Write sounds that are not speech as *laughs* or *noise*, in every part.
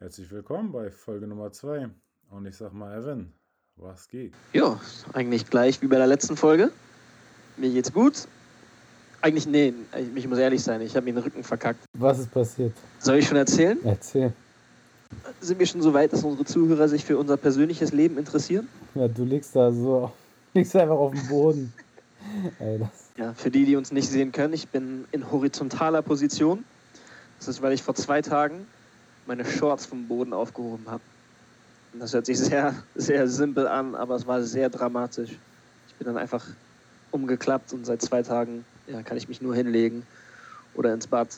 Herzlich willkommen bei Folge Nummer 2. Und ich sag mal, Evan, was geht? Ja, eigentlich gleich wie bei der letzten Folge. Mir geht's gut. Eigentlich, nee, ich muss ehrlich sein, ich habe mir den Rücken verkackt. Was ist passiert? Soll ich schon erzählen? Erzähl. Sind wir schon so weit, dass unsere Zuhörer sich für unser persönliches Leben interessieren? Ja, du liegst da so, *laughs* liegst einfach auf dem Boden. *laughs* Ey, das ja, für die, die uns nicht sehen können, ich bin in horizontaler Position. Das ist, weil ich vor zwei Tagen meine Shorts vom Boden aufgehoben habe. Und das hört sich sehr, sehr simpel an, aber es war sehr dramatisch. Ich bin dann einfach umgeklappt und seit zwei Tagen ja, kann ich mich nur hinlegen oder ins Bad,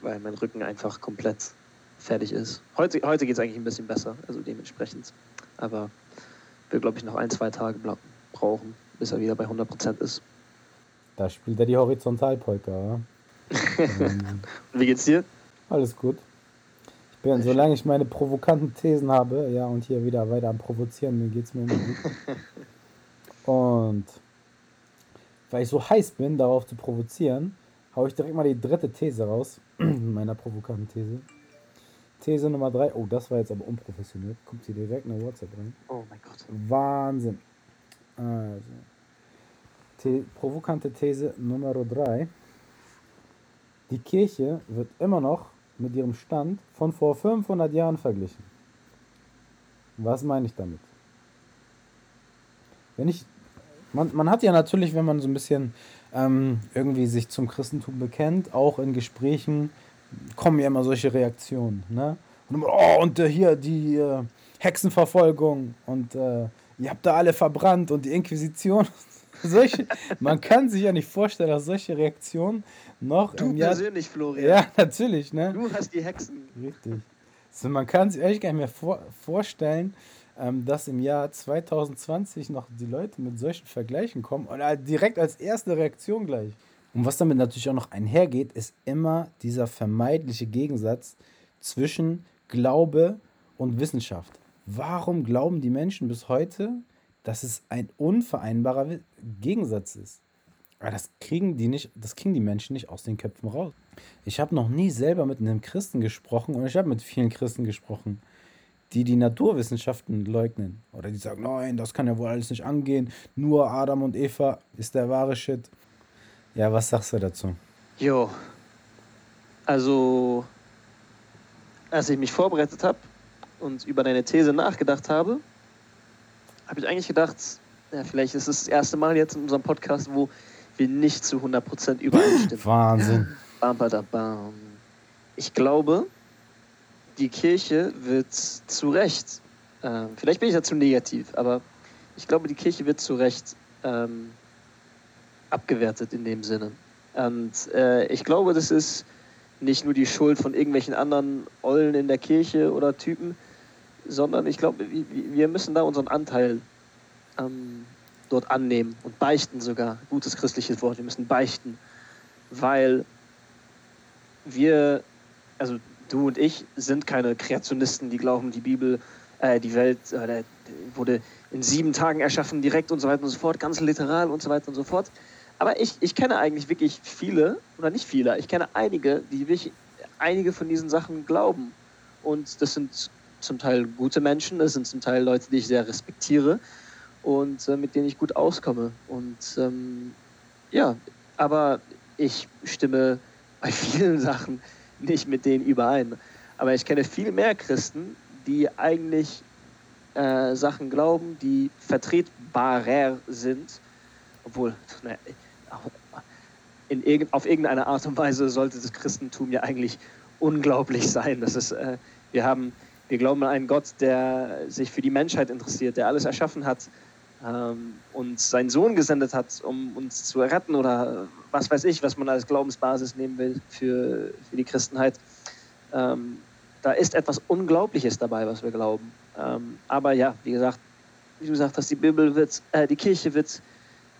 weil mein Rücken einfach komplett fertig ist. Heute, heute geht es eigentlich ein bisschen besser, also dementsprechend. Aber wir, glaube ich, noch ein, zwei Tage brauchen, bis er wieder bei 100% ist. Da spielt er die Horizontalpolka, *laughs* ähm, Wie geht's dir? Alles gut. Bin, solange ich meine provokanten Thesen habe, ja, und hier wieder weiter am Provozieren, mir geht's mir immer gut. *laughs* und weil ich so heiß bin, darauf zu provozieren, haue ich direkt mal die dritte These raus, *clears throat* meiner provokanten These. These Nummer 3, oh, das war jetzt aber unprofessionell. Kommt hier direkt eine WhatsApp rein. Oh mein Gott. Wahnsinn. Also. The provokante These Nummer 3. Die Kirche wird immer noch mit ihrem Stand von vor 500 Jahren verglichen. Was meine ich damit? Wenn ich man, man hat ja natürlich, wenn man so ein bisschen ähm, irgendwie sich zum Christentum bekennt, auch in Gesprächen kommen ja immer solche Reaktionen. Ne? Und, oh, und äh, hier die äh, Hexenverfolgung und äh, ihr habt da alle verbrannt und die Inquisition. *laughs* solche, man kann sich ja nicht vorstellen, dass solche Reaktionen noch du im Jahr. persönlich, Florian. Ja, natürlich. Ne? Du hast die Hexen. Richtig. So, man kann sich eigentlich gar nicht mehr vor, vorstellen, ähm, dass im Jahr 2020 noch die Leute mit solchen Vergleichen kommen oder direkt als erste Reaktion gleich. Und was damit natürlich auch noch einhergeht, ist immer dieser vermeidliche Gegensatz zwischen Glaube und Wissenschaft. Warum glauben die Menschen bis heute, dass es ein unvereinbarer Gegensatz ist? Aber das kriegen die nicht, das kriegen die Menschen nicht aus den Köpfen raus. Ich habe noch nie selber mit einem Christen gesprochen und ich habe mit vielen Christen gesprochen die die Naturwissenschaften leugnen. Oder die sagen, nein, das kann ja wohl alles nicht angehen. Nur Adam und Eva ist der wahre Shit. Ja, was sagst du dazu? Jo, also als ich mich vorbereitet habe und über deine These nachgedacht habe, habe ich eigentlich gedacht, ja, vielleicht ist es das erste Mal jetzt in unserem Podcast, wo wir nicht zu 100% übereinstimmen. *laughs* Wahnsinn. Bam, bam, bam. Ich glaube, die Kirche wird zu Recht, äh, vielleicht bin ich dazu negativ, aber ich glaube, die Kirche wird zu Recht ähm, abgewertet in dem Sinne. Und äh, ich glaube, das ist nicht nur die Schuld von irgendwelchen anderen Ollen in der Kirche oder Typen, sondern ich glaube, wir müssen da unseren Anteil ähm, dort annehmen und beichten sogar. Gutes christliches Wort, wir müssen beichten, weil wir, also du und ich sind keine Kreationisten, die glauben, die Bibel, äh, die Welt äh, wurde in sieben Tagen erschaffen, direkt und so weiter und so fort, ganz literal und so weiter und so fort. Aber ich, ich kenne eigentlich wirklich viele, oder nicht viele, ich kenne einige, die wirklich einige von diesen Sachen glauben. Und das sind zum Teil gute Menschen, das sind zum Teil Leute, die ich sehr respektiere und äh, mit denen ich gut auskomme. Und ähm, ja, aber ich stimme *laughs* bei vielen Sachen nicht mit denen überein. Aber ich kenne viel mehr Christen, die eigentlich äh, Sachen glauben, die vertretbarer sind, obwohl *laughs* ne, in irgend, auf irgendeine Art und Weise sollte das Christentum ja eigentlich unglaublich sein. Das ist, äh, wir, haben, wir glauben an einen Gott, der sich für die Menschheit interessiert, der alles erschaffen hat ähm, und seinen Sohn gesendet hat, um uns zu retten oder was weiß ich, was man als Glaubensbasis nehmen will für, für die Christenheit. Ähm, da ist etwas Unglaubliches dabei, was wir glauben. Ähm, aber ja, wie gesagt, wie du gesagt hast, die Bibel wird, äh, die Kirche wird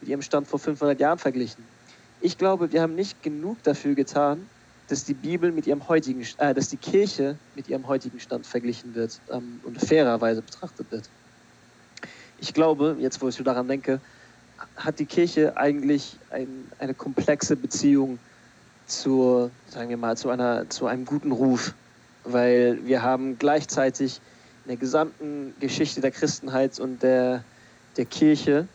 mit ihrem Stand vor 500 Jahren verglichen. Ich glaube, wir haben nicht genug dafür getan, dass die Bibel mit ihrem heutigen, äh, dass die Kirche mit ihrem heutigen Stand verglichen wird ähm, und fairerweise betrachtet wird. Ich glaube, jetzt wo ich so daran denke, hat die Kirche eigentlich ein, eine komplexe Beziehung zur, sagen wir mal, zu, einer, zu einem guten Ruf. weil wir haben gleichzeitig in der gesamten Geschichte der Christenheit und der, der Kirche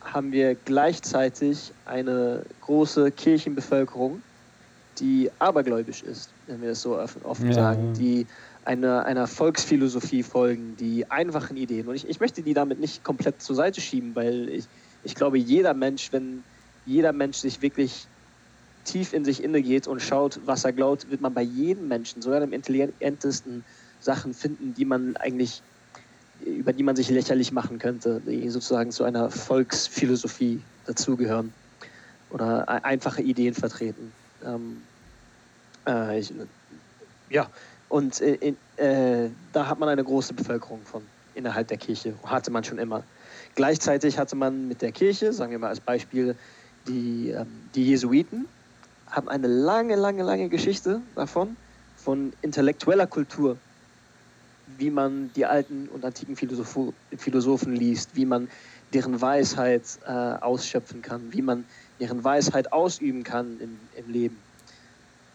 haben wir gleichzeitig eine große Kirchenbevölkerung, die abergläubisch ist, wenn wir es so offen Ja, sagen, ja. die einer, einer Volksphilosophie folgen, die einfachen Ideen. Und ich, ich möchte die damit nicht komplett zur Seite schieben, weil ich, ich glaube, jeder Mensch, wenn jeder Mensch sich wirklich tief in sich inne geht und schaut, was er glaubt, wird man bei jedem Menschen, sogar dem intelligentesten, Sachen finden, die man eigentlich, über die man sich lächerlich machen könnte, die sozusagen zu einer Volksphilosophie dazugehören oder ein- einfache Ideen vertreten. Ähm, äh, ich, ja, und in, in, äh, da hat man eine große Bevölkerung von innerhalb der Kirche, hatte man schon immer. Gleichzeitig hatte man mit der Kirche, sagen wir mal als Beispiel, die, ähm, die Jesuiten, haben eine lange, lange, lange Geschichte davon, von intellektueller Kultur, wie man die alten und antiken Philosopho Philosophen liest, wie man deren Weisheit äh, ausschöpfen kann, wie man deren Weisheit ausüben kann im, im Leben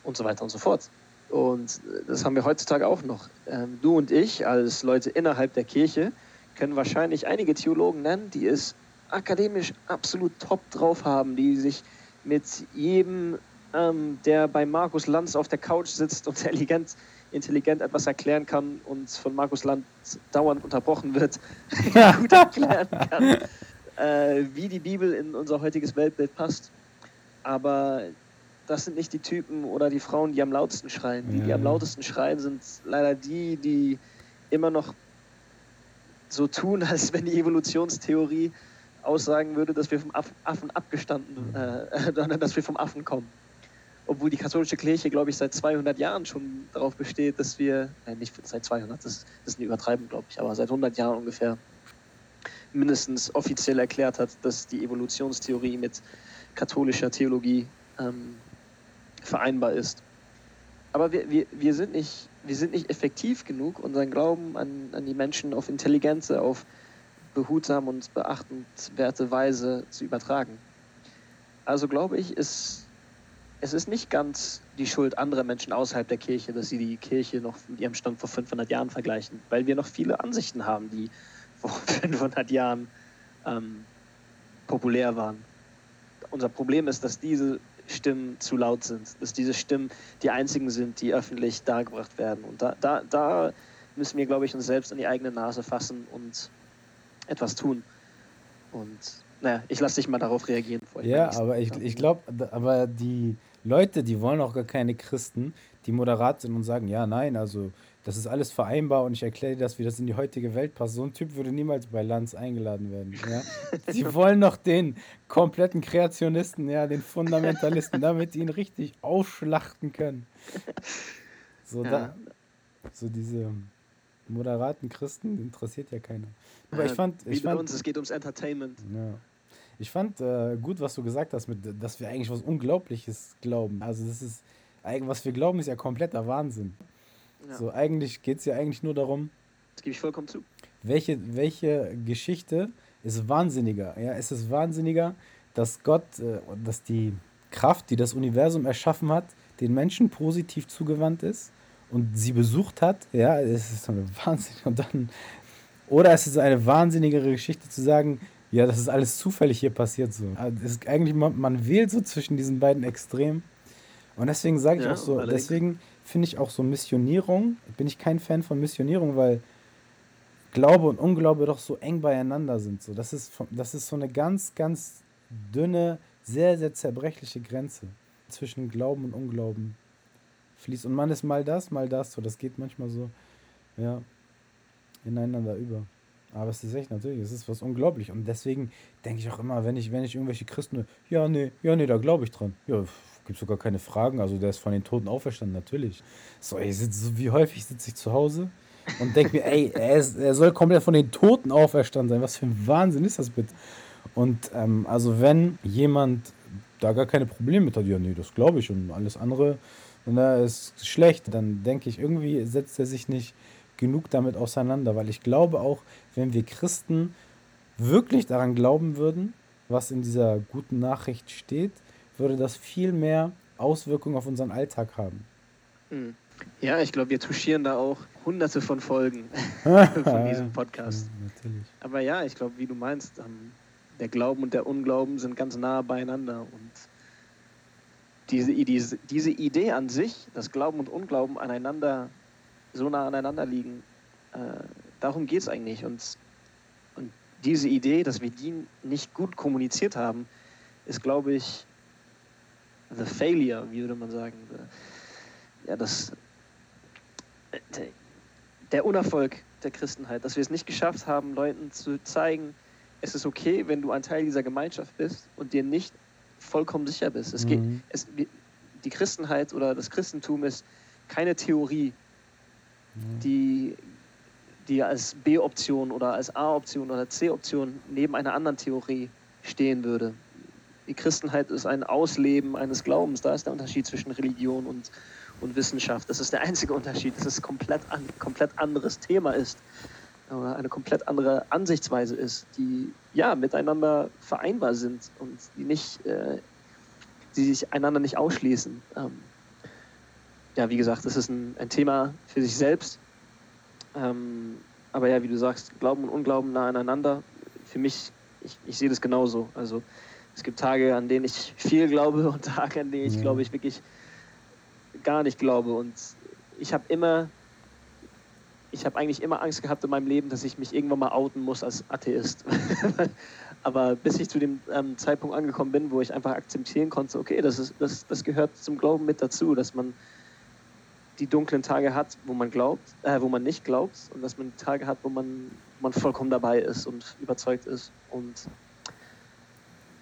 und so weiter und so fort. Und äh, das haben wir heutzutage auch noch. Ähm, du und ich als Leute innerhalb der Kirche können wahrscheinlich einige Theologen nennen, die es akademisch absolut top drauf haben, die sich mit jedem, ähm, der bei Markus Lanz auf der Couch sitzt und *laughs* intelligent, intelligent etwas erklären kann und von Markus Lanz dauernd unterbrochen wird, *laughs* gut erklären kann, äh, wie die Bibel in unser heutiges Weltbild passt. Aber das sind nicht die Typen oder die Frauen, die am lautesten schreien. Die, die am lautesten schreien, sind leider die, die immer noch so tun, *laughs* als wenn die Evolutionstheorie aussagen würde, dass wir vom Aff- Affen abgestanden, äh, *laughs* sondern dass wir vom Affen kommen. Obwohl die katholische Kirche, glaube ich, seit 200 Jahren schon darauf besteht, dass wir, nein, nicht seit 200, das, das ist eine Übertreibung, glaube ich, aber seit 100 Jahren ungefähr mindestens offiziell erklärt hat, dass die Evolutionstheorie mit katholischer Theologie ähm, vereinbar ist. Aber wir, wir, wir, sind nicht, wir sind nicht effektiv genug, unseren Glauben an, an die Menschen auf intelligente, auf behutsam und beachtenswerte Weise zu übertragen. Also glaube ich, ist, es ist nicht ganz die Schuld anderer Menschen außerhalb der Kirche, dass sie die Kirche noch mit ihrem Stand vor 500 Jahren vergleichen, weil wir noch viele Ansichten haben, die vor *laughs* 500 Jahren ähm, populär waren. Unser Problem ist, dass diese Stimmen zu laut sind, dass diese Stimmen die einzigen sind, die öffentlich dargebracht werden. Und da, da, da müssen wir, glaube ich, uns selbst an die eigene Nase fassen und etwas tun. Und naja, ich lasse dich mal darauf reagieren. ich Ja, aber ich, ich glaube, aber die Leute, die wollen auch gar keine Christen, die moderat sind und sagen, ja, nein, also das ist alles vereinbar und ich erkläre dir das, wie das in die heutige Welt passt. So ein Typ würde niemals bei Lanz eingeladen werden. Ja? *laughs* Die wollen noch den kompletten Kreationisten, ja, den Fundamentalisten, damit die ihn richtig ausschlachten können. So, Ja. da, so diese moderaten Christen interessiert ja keiner. Aber ich fand, Wie ich bei fand, uns, es geht ums Entertainment. ja. Ich fand äh, gut, was du gesagt hast, mit, dass wir eigentlich was Unglaubliches glauben. Also das ist, was wir glauben, ist ja kompletter Wahnsinn. Ja, So, eigentlich geht es ja eigentlich nur darum, Das gebe ich vollkommen zu. welche, welche Geschichte ist wahnsinniger? Ja, ist es wahnsinniger, dass Gott, äh, dass die Kraft, die das Universum erschaffen hat, den Menschen positiv zugewandt ist und sie besucht hat? Ja, es ist eine *laughs* Wahnsinn. Und dann, oder es ist eine wahnsinnigere Geschichte zu sagen, ja, das ist alles zufällig hier passiert so. Es ist eigentlich, man, man wählt so zwischen diesen beiden Extremen. Und deswegen sage ich Ja, auch so, deswegen finde ich auch so Missionierung, bin ich kein Fan von Missionierung, weil Glaube und Unglaube doch so eng beieinander sind. So. Das, ist, das ist so eine ganz, ganz dünne, sehr, sehr zerbrechliche Grenze zwischen Glauben und Unglauben fließt. Und man ist mal das, mal das. So. Das geht manchmal so, ja, ineinander über. Aber es ist echt natürlich, es ist was unglaublich. Und deswegen denke ich auch immer, wenn ich, wenn ich irgendwelche Christen, ja, nee, ja, nee, da glaube ich dran. Ja, gibt sogar keine Fragen. Also der ist von den Toten auferstanden, natürlich. So, ey, sitz, wie häufig sitze ich zu Hause und denke mir, ey, er, ist, er soll komplett von den Toten auferstanden sein. Was für ein Wahnsinn ist das bitte? Und ähm, also wenn jemand da gar keine Probleme mit hat, ja, nee, das glaube ich und alles andere, na, ist schlecht, dann denke ich, irgendwie setzt er sich nicht genug damit auseinander, weil ich glaube auch, wenn wir Christen wirklich daran glauben würden, was in dieser guten Nachricht steht, würde das viel mehr Auswirkungen auf unseren Alltag haben. Mhm. Ja, ich glaube, wir touchieren da auch hunderte von Folgen *laughs* von *laughs* diesem Podcast. Ja. Aber ja, ich glaube, wie du meinst, ähm, der Glauben und der Unglauben sind ganz nah beieinander. Und diese, diese, diese Idee an sich, dass Glauben und Unglauben aneinander, so nah aneinander liegen, äh, darum geht es eigentlich. Und, und diese Idee, dass wir die nicht gut kommuniziert haben, ist, glaube ich, the failure, wie würde man sagen. Ja, das, der Unerfolg der Christenheit, dass wir es nicht geschafft haben, Leuten zu zeigen, es ist okay, wenn du ein Teil dieser Gemeinschaft bist und dir nicht vollkommen sicher bist. Es geht, Mhm. es, die Christenheit oder das Christentum ist keine Theorie, die, die als B-Option oder als A-Option oder C-Option neben einer anderen Theorie stehen würde. Die Christenheit ist ein Ausleben eines Glaubens. Da ist der Unterschied zwischen Religion und, und Wissenschaft. Das ist der einzige Unterschied, dass es komplett ein komplett anderes Thema ist oder eine komplett andere Ansichtsweise ist, die ja miteinander vereinbar sind und die nicht, äh, die sich einander nicht ausschließen. Ähm, ja, wie gesagt, das ist ein, ein Thema für sich selbst. Ähm, aber ja, wie du sagst, Glauben und Unglauben nah aneinander. Für mich, ich, ich sehe das genauso. Also es gibt Tage, an denen ich viel glaube und Tage, an denen ich glaube, ich wirklich gar nicht glaube. Und ich habe immer, ich habe eigentlich immer Angst gehabt in meinem Leben, dass ich mich irgendwann mal outen muss als Atheist. *laughs* Aber bis ich zu dem ähm, Zeitpunkt angekommen bin, wo ich einfach akzeptieren konnte, okay, das, ist, das, das gehört zum Glauben mit dazu, dass man die dunklen Tage hat, wo man glaubt, äh, wo man nicht glaubt und dass man Tage hat, wo man, man vollkommen dabei ist und überzeugt ist und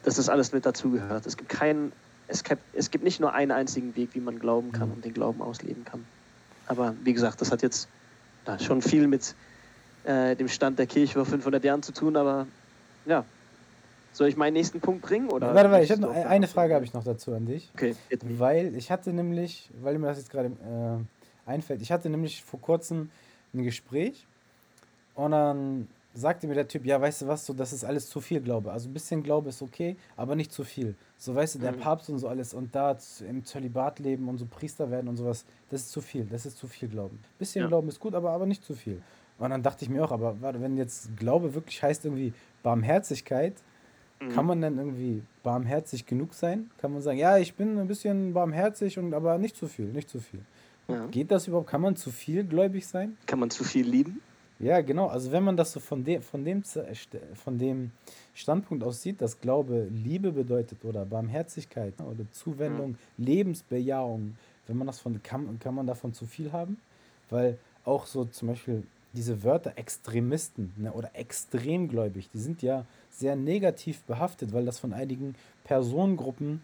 dass das alles mit dazugehört. Es gibt keinen, es gibt, es gibt nicht nur einen einzigen Weg, wie man glauben kann Mhm. und den Glauben ausleben kann. Aber wie gesagt, das hat jetzt ja, schon viel mit äh, dem Stand der Kirche vor 500 Jahren zu tun, aber ja. Soll ich meinen nächsten Punkt bringen? Oder Warte, warte, ich habe noch auf- eine Frage habe ich noch dazu an dich. Okay. Weil ich hatte nämlich, weil mir das jetzt gerade äh, einfällt, ich hatte nämlich vor kurzem ein Gespräch und dann sagte mir der Typ, ja, weißt du was, so, das ist alles zu viel Glaube. Also ein bisschen Glaube ist okay, aber nicht zu viel. So, weißt du, der Mhm. Papst und so alles und da im Zölibat leben und so Priester werden und sowas, das ist zu viel, das ist zu viel Glauben. Bisschen Ja. Glauben ist gut, aber, aber nicht zu viel. Und dann dachte ich mir auch, aber warte, wenn jetzt Glaube wirklich heißt irgendwie Barmherzigkeit, Mhm. kann man denn irgendwie barmherzig genug sein? Kann man sagen, ja, ich bin ein bisschen barmherzig und aber nicht zu viel, nicht zu viel. Ja. Geht das überhaupt? Kann man zu viel gläubig sein? Kann man zu viel lieben? Ja, genau. Also wenn man das so von dem, von dem, von dem Standpunkt aus sieht, dass Glaube Liebe bedeutet oder Barmherzigkeit oder Zuwendung, Lebensbejahung, wenn man das von, kann, kann man davon zu viel haben? Weil auch so zum Beispiel diese Wörter Extremisten ne, oder extremgläubig, die sind ja sehr negativ behaftet, weil das von einigen Personengruppen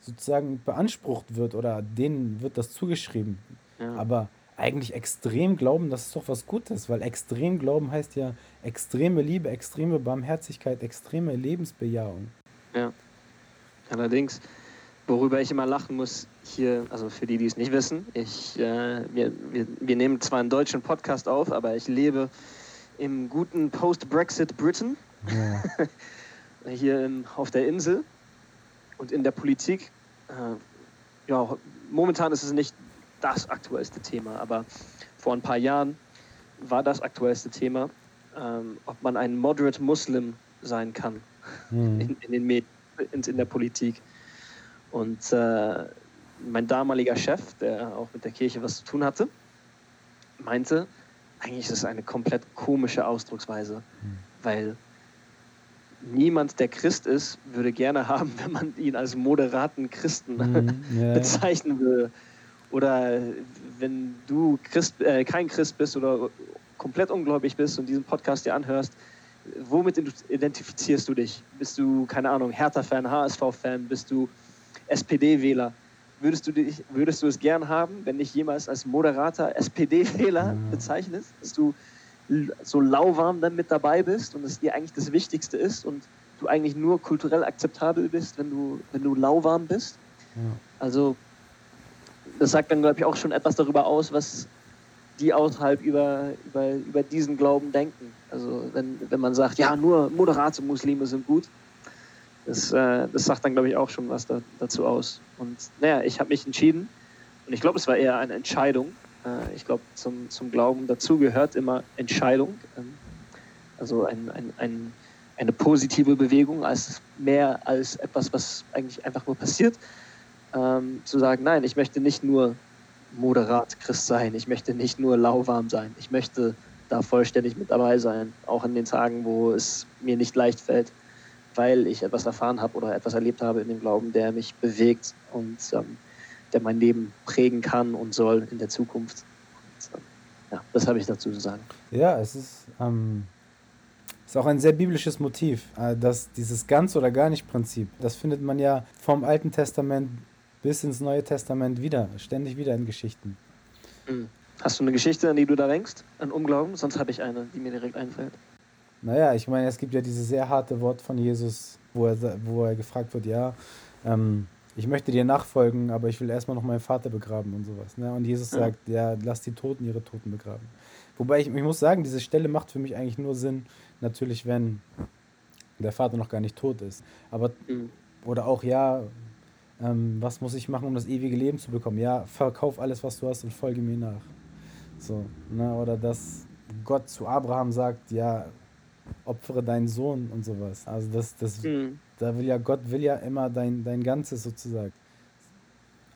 sozusagen beansprucht wird oder denen wird das zugeschrieben. Ja. Aber eigentlich extrem glauben, das ist doch was Gutes, weil extrem glauben heißt ja extreme Liebe, extreme Barmherzigkeit, extreme Lebensbejahung. Allerdings, worüber ich immer lachen muss, hier, also für die, die es nicht wissen, ich, äh, wir, wir, wir nehmen zwar einen deutschen Podcast auf, aber ich lebe im guten Post-Brexit Britain, Ja. *laughs* hier in, auf der Insel und in der Politik. Äh, ja, momentan ist es nicht das aktuellste Thema, aber vor ein paar Jahren war das aktuellste Thema, ähm, ob man ein Moderate Muslim sein kann Hm. in, in den Medien, in, in der Politik. Und äh, mein damaliger Chef, der auch mit der Kirche was zu tun hatte, meinte, eigentlich ist es eine komplett komische Ausdrucksweise, weil niemand, der Christ ist, würde gerne haben, *laughs* wenn man ihn als moderaten Christen Hm. Ja, ja. bezeichnen würde. Oder wenn du Christ, äh, kein Christ bist oder komplett ungläubig bist und diesen Podcast dir anhörst, womit identifizierst du dich? Bist du, keine Ahnung, Hertha-Fan, HSV-Fan? Bist du SPD-Wähler? Würdest du, dich, würdest du es gern haben, wenn dich jemals als moderater SPD-Wähler Ja. bezeichnest? Dass du so lauwarm dann mit dabei bist und es dir eigentlich das Wichtigste ist und du eigentlich nur kulturell akzeptabel bist, wenn du, wenn du lauwarm bist? Ja. Also, das sagt dann, glaube ich, auch schon etwas darüber aus, was die außerhalb über, über, über diesen Glauben denken. Also, wenn, wenn man sagt, ja, nur moderate Muslime sind gut, das, äh, das sagt dann, glaube ich, auch schon was da, dazu aus. Und naja, ich habe mich entschieden, und ich glaube, es war eher eine Entscheidung, Äh, ich glaube, zum, zum Glauben dazu gehört immer Entscheidung. Ähm, also ein, ein, ein, eine positive Bewegung als mehr als etwas, was eigentlich einfach nur passiert. Ähm, zu sagen, nein, ich möchte nicht nur moderat Christ sein, ich möchte nicht nur lauwarm sein, ich möchte da vollständig mit dabei sein, auch in den Tagen, wo es mir nicht leicht fällt, weil ich etwas erfahren habe oder etwas erlebt habe in dem Glauben, der mich bewegt und ähm, der mein Leben prägen kann und soll in der Zukunft. Und, ja, das habe ich dazu zu sagen. Ja, es ist, ähm, ist auch ein sehr biblisches Motiv, äh, dass dieses ganz oder gar nicht Prinzip, das findet man ja vom Alten Testament bis ins Neue Testament wieder, ständig wieder in Geschichten. Mhm. Hast du eine Geschichte, an die du da denkst? An Unglauben? Sonst habe ich eine, die mir direkt einfällt. Naja, ich meine, es gibt ja dieses sehr harte Wort von Jesus, wo er, wo er gefragt wird, ja, ähm, ich möchte dir nachfolgen, aber ich will erstmal noch meinen Vater begraben und sowas. Ne? Und Jesus ja. sagt, ja, lass die Toten ihre Toten begraben. Wobei ich, ich muss sagen, diese Stelle macht für mich eigentlich nur Sinn, natürlich, wenn der Vater noch gar nicht tot ist. Aber, mhm. oder auch, ja, ähm, was muss ich machen, um das ewige Leben zu bekommen? Ja, verkauf alles, was du hast und folge mir nach. So, ne? Oder dass Gott zu Abraham sagt, ja, opfere deinen Sohn und sowas. Also das, das, mhm. da will ja Gott will ja immer dein, dein Ganzes sozusagen.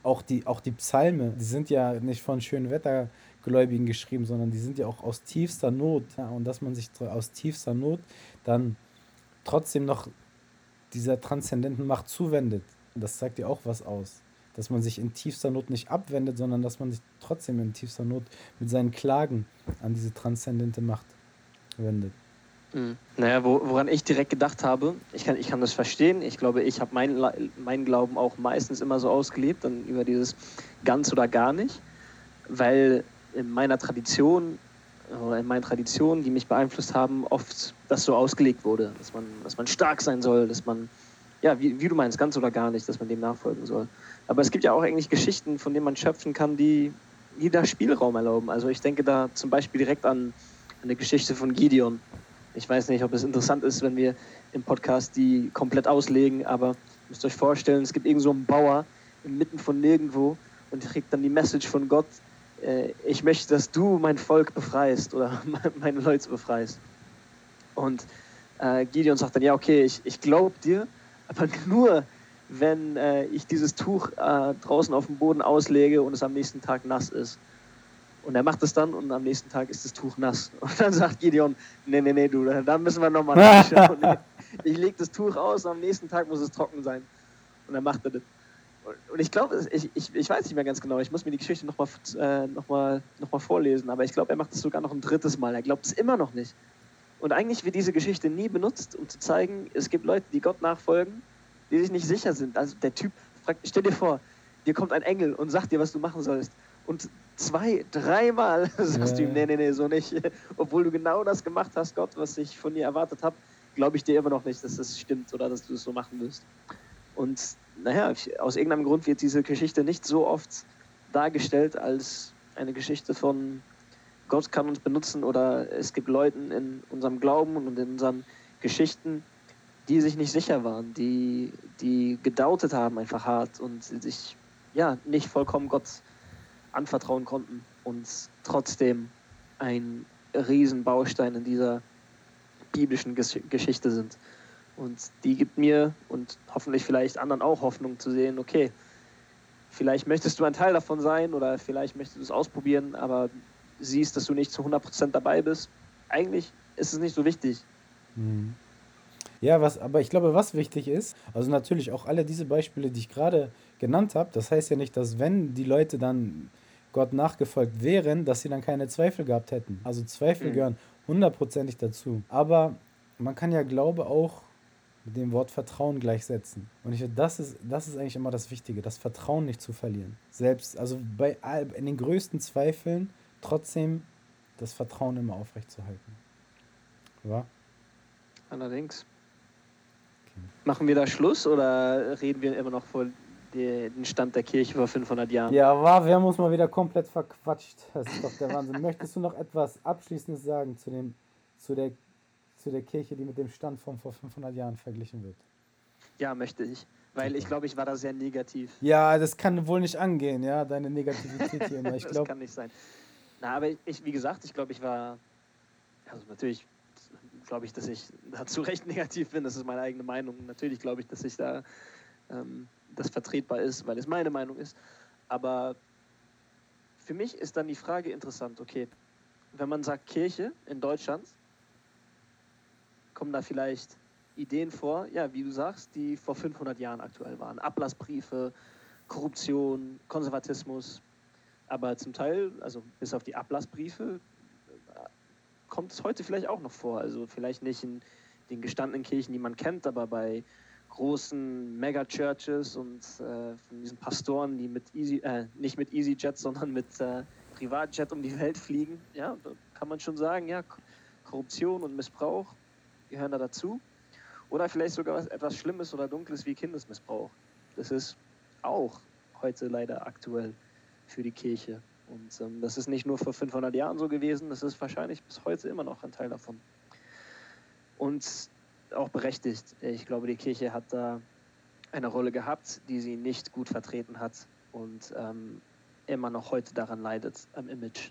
Auch die, auch die Psalme, die sind ja nicht von Schönwettergläubigen geschrieben, sondern die sind ja auch aus tiefster Not. Ja, und dass man sich aus tiefster Not dann trotzdem noch dieser transzendenten Macht zuwendet, das zeigt ja auch was aus dass man sich in tiefster Not nicht abwendet, sondern dass man sich trotzdem in tiefster Not mit seinen Klagen an diese transzendente Macht wendet. Mhm. Naja, wo, woran ich direkt gedacht habe, ich kann, ich kann das verstehen. Ich glaube, ich habe meinen mein Glauben auch meistens immer so ausgelebt, dann über dieses ganz oder gar nicht, weil in meiner Tradition in meinen Traditionen, die mich beeinflusst haben, oft das so ausgelegt wurde, dass man, dass man stark sein soll, dass man, ja, wie, wie du meinst, ganz oder gar nicht, dass man dem nachfolgen soll. Aber es gibt ja auch eigentlich Geschichten, von denen man schöpfen kann, die, die da Spielraum erlauben. Also ich denke da zum Beispiel direkt an eine Geschichte von Gideon. Ich weiß nicht, ob es interessant ist, wenn wir im Podcast die komplett auslegen, aber ihr müsst euch vorstellen, es gibt irgend so einen Bauer inmitten von nirgendwo und kriegt dann die Message von Gott, äh, ich möchte, dass du mein Volk befreist oder *laughs* meine Leute befreist. Und äh, Gideon sagt dann, ja, okay, ich, ich glaube dir, aber *laughs* nur, wenn äh, ich dieses Tuch äh, draußen auf dem Boden auslege und es am nächsten Tag nass ist. Und er macht es dann und am nächsten Tag ist das Tuch nass. *laughs* Und dann sagt Gideon, nee, nee, nee, du, da müssen wir nochmal *laughs* nachschauen. ich lege das Tuch aus und am nächsten Tag muss es trocken sein. Und dann macht er das. Und ich glaube, ich, ich, ich weiß nicht mehr ganz genau, ich muss mir die Geschichte nochmal äh, noch mal, noch mal vorlesen, aber ich glaube, er macht es sogar noch ein drittes Mal. Er glaubt es immer noch nicht. Und eigentlich wird diese Geschichte nie benutzt, um zu zeigen, es gibt Leute, die Gott nachfolgen die sich nicht sicher sind. Also der Typ fragt, stell dir vor, dir kommt ein Engel und sagt dir, was du machen sollst. Und zwei, dreimal *laughs* sagst du ihm, nee, nee, nee, so nicht. *laughs* Obwohl du genau das gemacht hast, Gott, was ich von dir erwartet habe, glaube ich dir immer noch nicht, dass das stimmt oder dass du es so machen wirst. Und naja, aus irgendeinem Grund wird diese Geschichte nicht so oft dargestellt als eine Geschichte von Gott kann uns benutzen oder es gibt Leuten in unserem Glauben und in unseren Geschichten, die sich nicht sicher waren, die, die gedautet haben einfach hart und sich ja nicht vollkommen Gott anvertrauen konnten und trotzdem ein Riesenbaustein in dieser biblischen Gesch Geschichte sind. Und die gibt mir und hoffentlich vielleicht anderen auch Hoffnung zu sehen, okay, vielleicht möchtest du ein Teil davon sein oder vielleicht möchtest du es ausprobieren, aber siehst, dass du nicht zu 100% dabei bist. Eigentlich ist es nicht so wichtig. Mhm. Ja, was, aber ich glaube, was wichtig ist, also natürlich auch alle diese Beispiele, die ich gerade genannt habe, das heißt ja nicht, dass wenn die Leute dann Gott nachgefolgt wären, dass sie dann keine Zweifel gehabt hätten. Also Zweifel mhm. gehören hundertprozentig dazu. Aber man kann ja Glaube auch mit dem Wort Vertrauen gleichsetzen. Und ich finde, das ist, das ist eigentlich immer das Wichtige, das Vertrauen nicht zu verlieren. Selbst, also bei in den größten Zweifeln trotzdem das Vertrauen immer aufrechtzuerhalten. Ja? Allerdings. Machen wir da Schluss oder reden wir immer noch vor den Stand der Kirche vor 500 Jahren? Ja, war, wir haben uns mal wieder komplett verquatscht. Das ist doch der Wahnsinn. *laughs* Möchtest du noch etwas Abschließendes sagen zu, dem, zu, der, zu der Kirche, die mit dem Stand von vor 500 Jahren verglichen wird? Ja, möchte ich. Weil ich glaube, ich war da sehr negativ. Ja, das kann wohl nicht angehen, ja, deine Negativität hier immer. Ich *laughs* das glaube, kann nicht sein. Na, aber ich, wie gesagt, ich glaube, ich war, also natürlich glaube ich, dass ich da *laughs* zu Recht negativ bin, das ist meine eigene Meinung. Natürlich glaube ich, dass ich da ähm, das vertretbar ist, weil es meine Meinung ist. Aber für mich ist dann die Frage interessant, okay, wenn man sagt Kirche in Deutschland, kommen da vielleicht Ideen vor, ja, wie du sagst, die vor 500 Jahren aktuell waren. Ablassbriefe, Korruption, Konservatismus. Aber zum Teil, also bis auf die Ablassbriefe, kommt es heute vielleicht auch noch vor. Also vielleicht nicht in den gestandenen Kirchen, die man kennt, aber bei großen Mega-Churches und äh, von diesen Pastoren, die mit Easy, äh, nicht mit EasyJet, sondern mit äh, Privatjet um die Welt fliegen. Ja, da kann man schon sagen, ja, Korruption und Missbrauch gehören da dazu. Oder vielleicht sogar was, etwas Schlimmes oder Dunkles wie Kindesmissbrauch. Das ist auch heute leider aktuell für die Kirche. Und ähm, das ist nicht nur vor 500 Jahren so gewesen, das ist wahrscheinlich bis heute immer noch ein Teil davon. Und auch berechtigt. Ich glaube, die Kirche hat da eine Rolle gehabt, die sie nicht gut vertreten hat und ähm, immer noch heute daran leidet, am Image.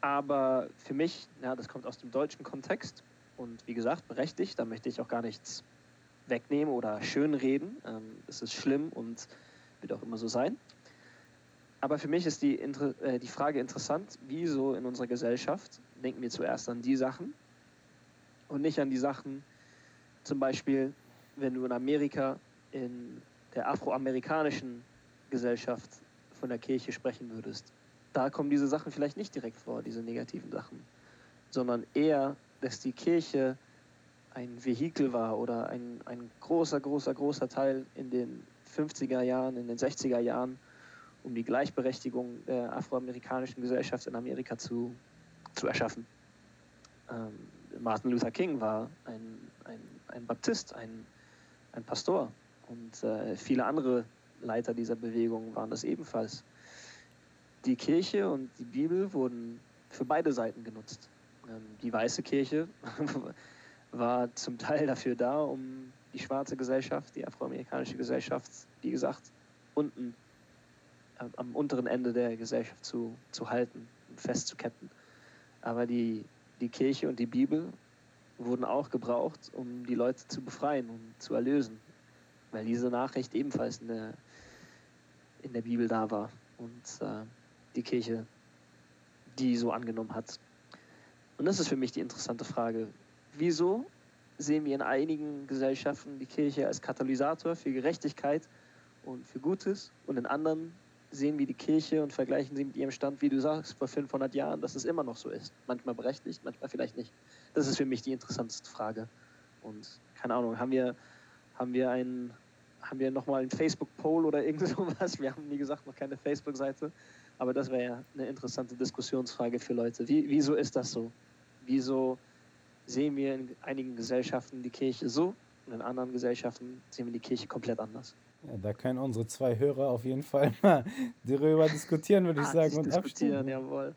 Aber für mich, ja, das kommt aus dem deutschen Kontext und wie gesagt, berechtigt, da möchte ich auch gar nichts wegnehmen oder schönreden. Ähm, es ist schlimm und wird auch immer so sein. Aber für mich ist die, äh, die Frage interessant, wieso in unserer Gesellschaft denken wir zuerst an die Sachen und nicht an die Sachen, zum Beispiel, wenn du in Amerika in der afroamerikanischen Gesellschaft von der Kirche sprechen würdest. Da kommen diese Sachen vielleicht nicht direkt vor, diese negativen Sachen, sondern eher, dass die Kirche ein Vehikel war oder ein, ein großer, großer, großer Teil in den 50er Jahren, in den 60er Jahren um die Gleichberechtigung der afroamerikanischen Gesellschaft in Amerika zu, zu erschaffen. Ähm, Martin Luther King war ein, ein, ein Baptist, ein, ein Pastor und äh, viele andere Leiter dieser Bewegung waren das ebenfalls. Die Kirche und die Bibel wurden für beide Seiten genutzt. Ähm, die weiße Kirche *laughs* war zum Teil dafür da, um die schwarze Gesellschaft, die afroamerikanische Gesellschaft, wie gesagt, unten am unteren Ende der Gesellschaft zu, zu halten festzuketten. Aber die, die Kirche und die Bibel wurden auch gebraucht, um die Leute zu befreien und zu erlösen, weil diese Nachricht ebenfalls in der, in der Bibel da war und äh, die Kirche die so angenommen hat. Und das ist für mich die interessante Frage. Wieso sehen wir in einigen Gesellschaften die Kirche als Katalysator für Gerechtigkeit und für Gutes und in anderen sehen wir die Kirche und vergleichen sie mit ihrem Stand, wie du sagst, vor 500 Jahren, dass es immer noch so ist. Manchmal berechtigt, manchmal vielleicht nicht. Das ist für mich die interessanteste Frage. Und keine Ahnung, haben wir, haben wir einen, haben wir nochmal einen Facebook-Poll oder irgend *laughs* sowas? Wir haben, wie gesagt, noch keine Facebook-Seite. Aber das wäre ja eine interessante Diskussionsfrage für Leute. Wie, wieso ist das so? Wieso sehen wir in einigen Gesellschaften die Kirche so und in anderen Gesellschaften sehen wir die Kirche komplett anders? Ja, da können unsere zwei Hörer auf jeden Fall *laughs* mal darüber diskutieren, würde ich Ah, sagen, und abstimmen. jawohl.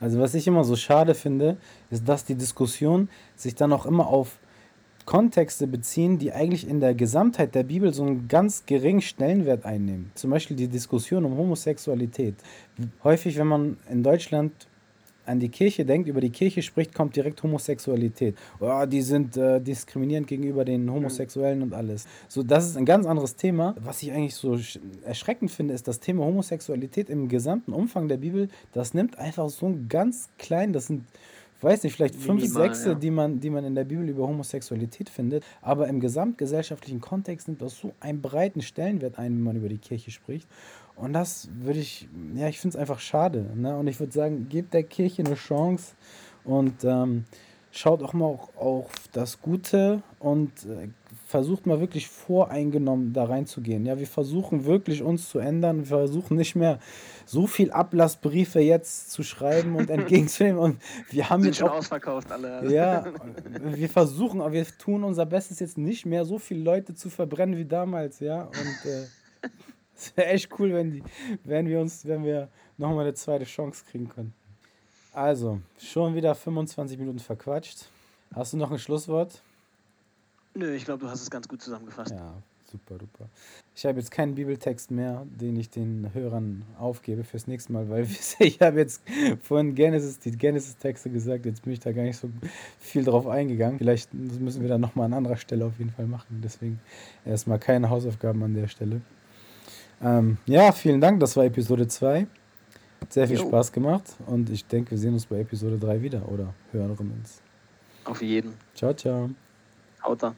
Also was ich immer so schade finde, ist, dass die Diskussion sich dann auch immer auf Kontexte beziehen, die eigentlich in der Gesamtheit der Bibel so einen ganz geringen Stellenwert einnehmen. Zum Beispiel die Diskussion um Homosexualität. Häufig, wenn man in Deutschland an die Kirche denkt, über die Kirche spricht, kommt direkt Homosexualität. Oh, die sind äh, diskriminierend gegenüber den Homosexuellen und alles. So, das ist ein ganz anderes Thema. Was ich eigentlich so sch- erschreckend finde, ist das Thema Homosexualität im gesamten Umfang der Bibel. Das nimmt einfach so ein ganz klein, das sind, weiß nicht, vielleicht fünf Minimal, Sechste, ja. die, man, die man in der Bibel über Homosexualität findet. Aber im gesamtgesellschaftlichen Kontext nimmt das so einen breiten Stellenwert ein, wenn man über die Kirche spricht. Und das würde ich, ja, ich finde es einfach schade. Ne? Und ich würde sagen, gebt der Kirche eine Chance und ähm, schaut auch mal auch auf das Gute und äh, versucht mal wirklich voreingenommen da reinzugehen. Ja, wir versuchen wirklich uns zu ändern. Wir versuchen nicht mehr so viel Ablassbriefe jetzt zu schreiben und *laughs* entgegenzunehmen. Und wir haben Sind jetzt schon auch ausverkauft alle. ja, *laughs* wir versuchen, aber wir tun unser Bestes jetzt nicht mehr, so viele Leute zu verbrennen wie damals, ja. Und äh, es wäre echt cool, wenn, die, wenn wir uns, wenn wir nochmal eine zweite Chance kriegen können. Also, schon wieder 25 Minuten verquatscht. Hast du noch ein Schlusswort? Nö, ich glaube, du hast es ganz gut zusammengefasst. Ja, Super, super. Ich habe jetzt keinen Bibeltext mehr, den ich den Hörern aufgebe fürs nächste Mal, weil *laughs* ich habe jetzt vorhin Genesis, die Genesis-Texte gesagt, jetzt bin ich da gar nicht so viel drauf eingegangen. Vielleicht müssen wir da nochmal an anderer Stelle auf jeden Fall machen. Deswegen erstmal keine Hausaufgaben an der Stelle. Ähm, ja, vielen Dank, das war Episode 2. Hat sehr viel jo. Spaß gemacht und ich denke, wir sehen uns bei Episode 3 wieder oder hören uns. Auf jeden. Ciao, ciao. Haut da.